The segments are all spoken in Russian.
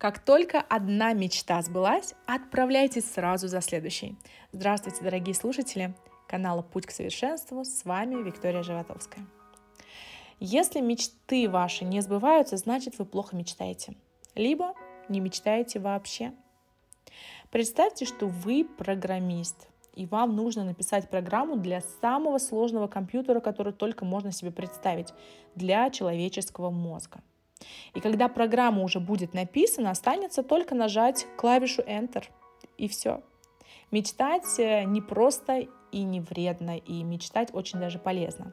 Как только одна мечта сбылась, отправляйтесь сразу за следующей. Здравствуйте, дорогие слушатели канала «Путь к совершенству». С вами Виктория Животовская. Если мечты ваши не сбываются, значит вы плохо мечтаете. Либо не мечтаете вообще. Представьте, что вы программист, и вам нужно написать программу для самого сложного компьютера, который только можно себе представить, для человеческого мозга. И когда программа уже будет написана, останется только нажать клавишу Enter, и все. Мечтать э, не просто и не вредно, и мечтать очень даже полезно.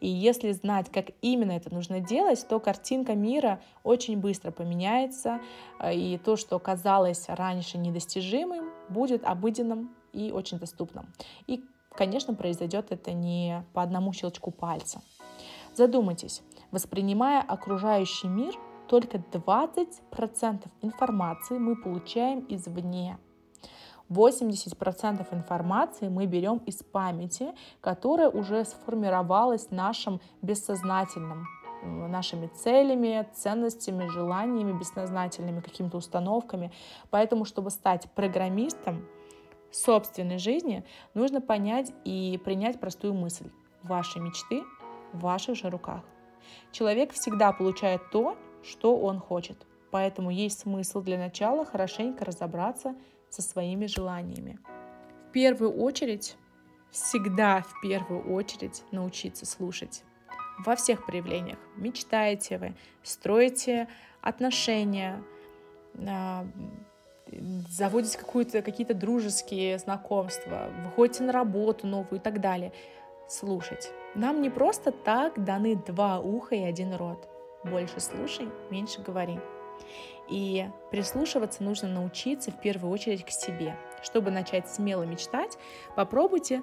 И если знать, как именно это нужно делать, то картинка мира очень быстро поменяется, э, и то, что казалось раньше недостижимым, будет обыденным и очень доступным. И, конечно, произойдет это не по одному щелчку пальца. Задумайтесь, Воспринимая окружающий мир, только 20% информации мы получаем извне. 80% информации мы берем из памяти, которая уже сформировалась нашим бессознательным, нашими целями, ценностями, желаниями, бессознательными какими-то установками. Поэтому, чтобы стать программистом собственной жизни, нужно понять и принять простую мысль. Ваши мечты в ваших же руках. Человек всегда получает то, что он хочет. Поэтому есть смысл для начала хорошенько разобраться со своими желаниями. В первую очередь, всегда в первую очередь научиться слушать. Во всех проявлениях. Мечтаете вы, строите отношения, а, заводите какие-то дружеские знакомства, выходите на работу новую и так далее. Слушать. Нам не просто так даны два уха и один рот. Больше слушай, меньше говори. И прислушиваться нужно научиться в первую очередь к себе. Чтобы начать смело мечтать, попробуйте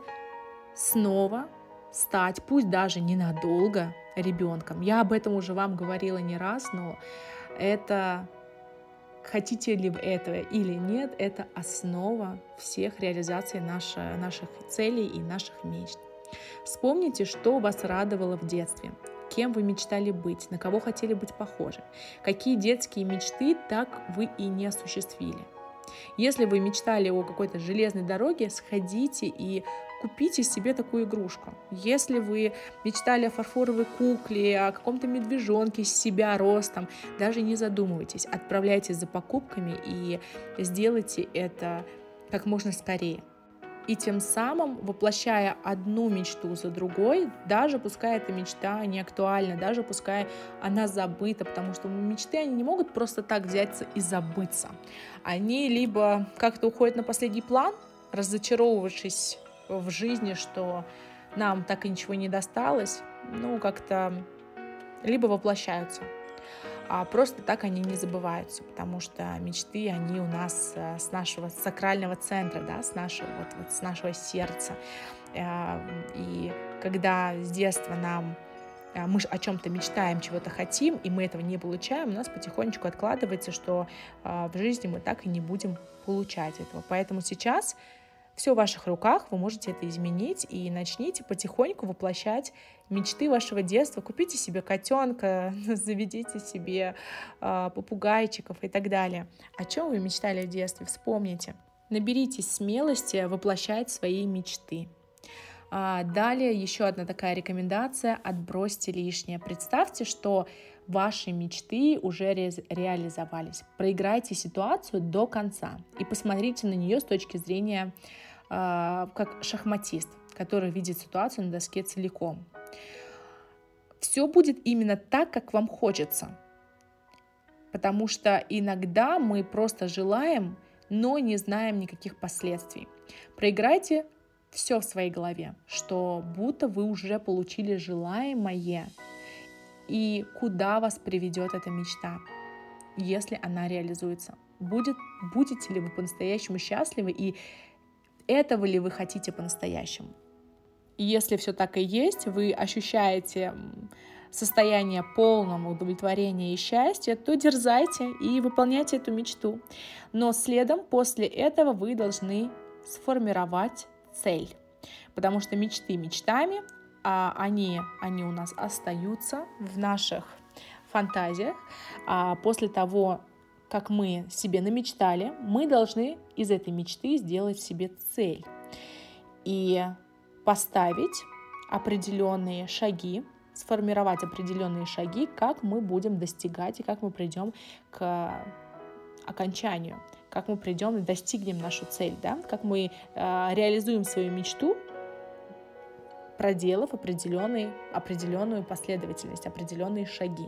снова стать, пусть даже ненадолго, ребенком. Я об этом уже вам говорила не раз, но это хотите ли вы этого или нет, это основа всех реализаций наших, наших целей и наших мечт. Вспомните, что вас радовало в детстве, кем вы мечтали быть, на кого хотели быть похожи, какие детские мечты так вы и не осуществили. Если вы мечтали о какой-то железной дороге, сходите и купите себе такую игрушку. Если вы мечтали о фарфоровой кукле, о каком-то медвежонке с себя ростом, даже не задумывайтесь, отправляйтесь за покупками и сделайте это как можно скорее и тем самым воплощая одну мечту за другой, даже пускай эта мечта не актуальна, даже пускай она забыта, потому что мечты, они не могут просто так взяться и забыться. Они либо как-то уходят на последний план, разочаровывавшись в жизни, что нам так и ничего не досталось, ну, как-то либо воплощаются а просто так они не забываются, потому что мечты, они у нас э, с нашего сакрального центра, да, с нашего, вот, вот, с нашего сердца. Э, и когда с детства нам э, мы о чем-то мечтаем, чего-то хотим, и мы этого не получаем, у нас потихонечку откладывается, что в жизни мы так и не будем получать этого. Поэтому сейчас все в ваших руках, вы можете это изменить и начните потихоньку воплощать мечты вашего детства. Купите себе котенка, заведите себе э, попугайчиков и так далее. О чем вы мечтали в детстве? Вспомните. Наберитесь смелости воплощать свои мечты. А далее еще одна такая рекомендация – отбросьте лишнее. Представьте, что ваши мечты уже ре реализовались. Проиграйте ситуацию до конца и посмотрите на нее с точки зрения как шахматист, который видит ситуацию на доске целиком. Все будет именно так, как вам хочется. Потому что иногда мы просто желаем, но не знаем никаких последствий. Проиграйте все в своей голове, что будто вы уже получили желаемое, и куда вас приведет эта мечта, если она реализуется. Будет, будете ли вы по-настоящему счастливы и этого ли вы хотите по-настоящему. Если все так и есть, вы ощущаете состояние полного удовлетворения и счастья, то дерзайте и выполняйте эту мечту. Но следом после этого вы должны сформировать цель. Потому что мечты мечтами, а они, они у нас остаются в наших фантазиях. А после того, как мы себе намечтали, мы должны из этой мечты сделать себе цель и поставить определенные шаги, сформировать определенные шаги, как мы будем достигать и как мы придем к окончанию, как мы придем и достигнем нашу цель, да? как мы э, реализуем свою мечту, проделав определенный, определенную последовательность, определенные шаги.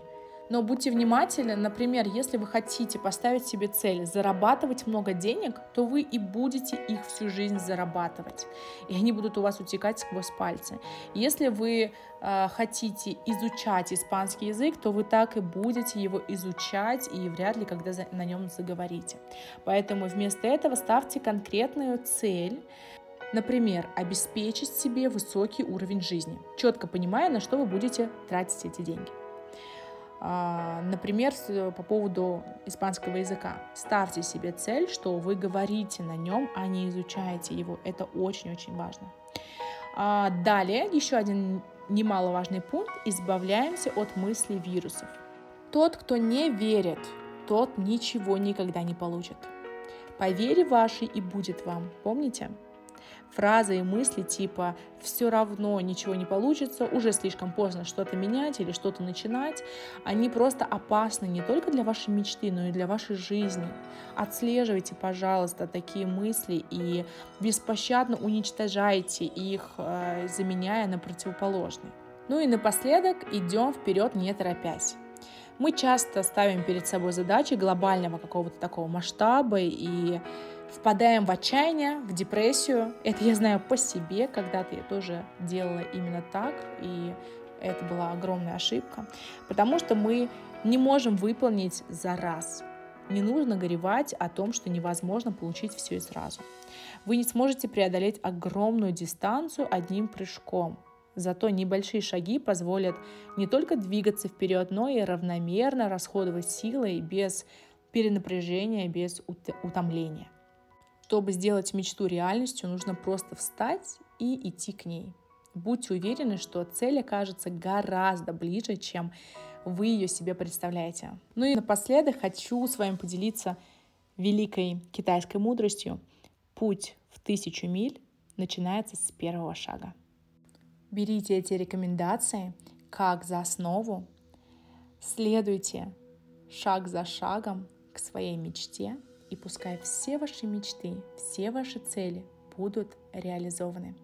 Но будьте внимательны, например, если вы хотите поставить себе цель зарабатывать много денег, то вы и будете их всю жизнь зарабатывать, и они будут у вас утекать сквозь пальцы. Если вы э, хотите изучать испанский язык, то вы так и будете его изучать и вряд ли когда за, на нем заговорите. Поэтому вместо этого ставьте конкретную цель, Например, обеспечить себе высокий уровень жизни, четко понимая, на что вы будете тратить эти деньги. А, например, по поводу испанского языка. Ставьте себе цель, что вы говорите на нем, а не изучаете его. Это очень-очень важно. А, далее, еще один немаловажный пункт. Избавляемся от мыслей вирусов. Тот, кто не верит, тот ничего никогда не получит. По вере вашей и будет вам. Помните? Фразы и мысли типа «все равно ничего не получится», «уже слишком поздно что-то менять или что-то начинать», они просто опасны не только для вашей мечты, но и для вашей жизни. Отслеживайте, пожалуйста, такие мысли и беспощадно уничтожайте их, э, заменяя на противоположные. Ну и напоследок идем вперед, не торопясь. Мы часто ставим перед собой задачи глобального какого-то такого масштаба и впадаем в отчаяние, в депрессию. Это я знаю по себе, когда-то я тоже делала именно так, и это была огромная ошибка, потому что мы не можем выполнить за раз. Не нужно горевать о том, что невозможно получить все и сразу. Вы не сможете преодолеть огромную дистанцию одним прыжком. Зато небольшие шаги позволят не только двигаться вперед, но и равномерно расходовать силы без перенапряжения, без утомления. Чтобы сделать мечту реальностью, нужно просто встать и идти к ней. Будьте уверены, что цель окажется гораздо ближе, чем вы ее себе представляете. Ну и напоследок хочу с вами поделиться великой китайской мудростью. Путь в тысячу миль начинается с первого шага. Берите эти рекомендации как за основу, следуйте шаг за шагом к своей мечте – и пускай все ваши мечты, все ваши цели будут реализованы.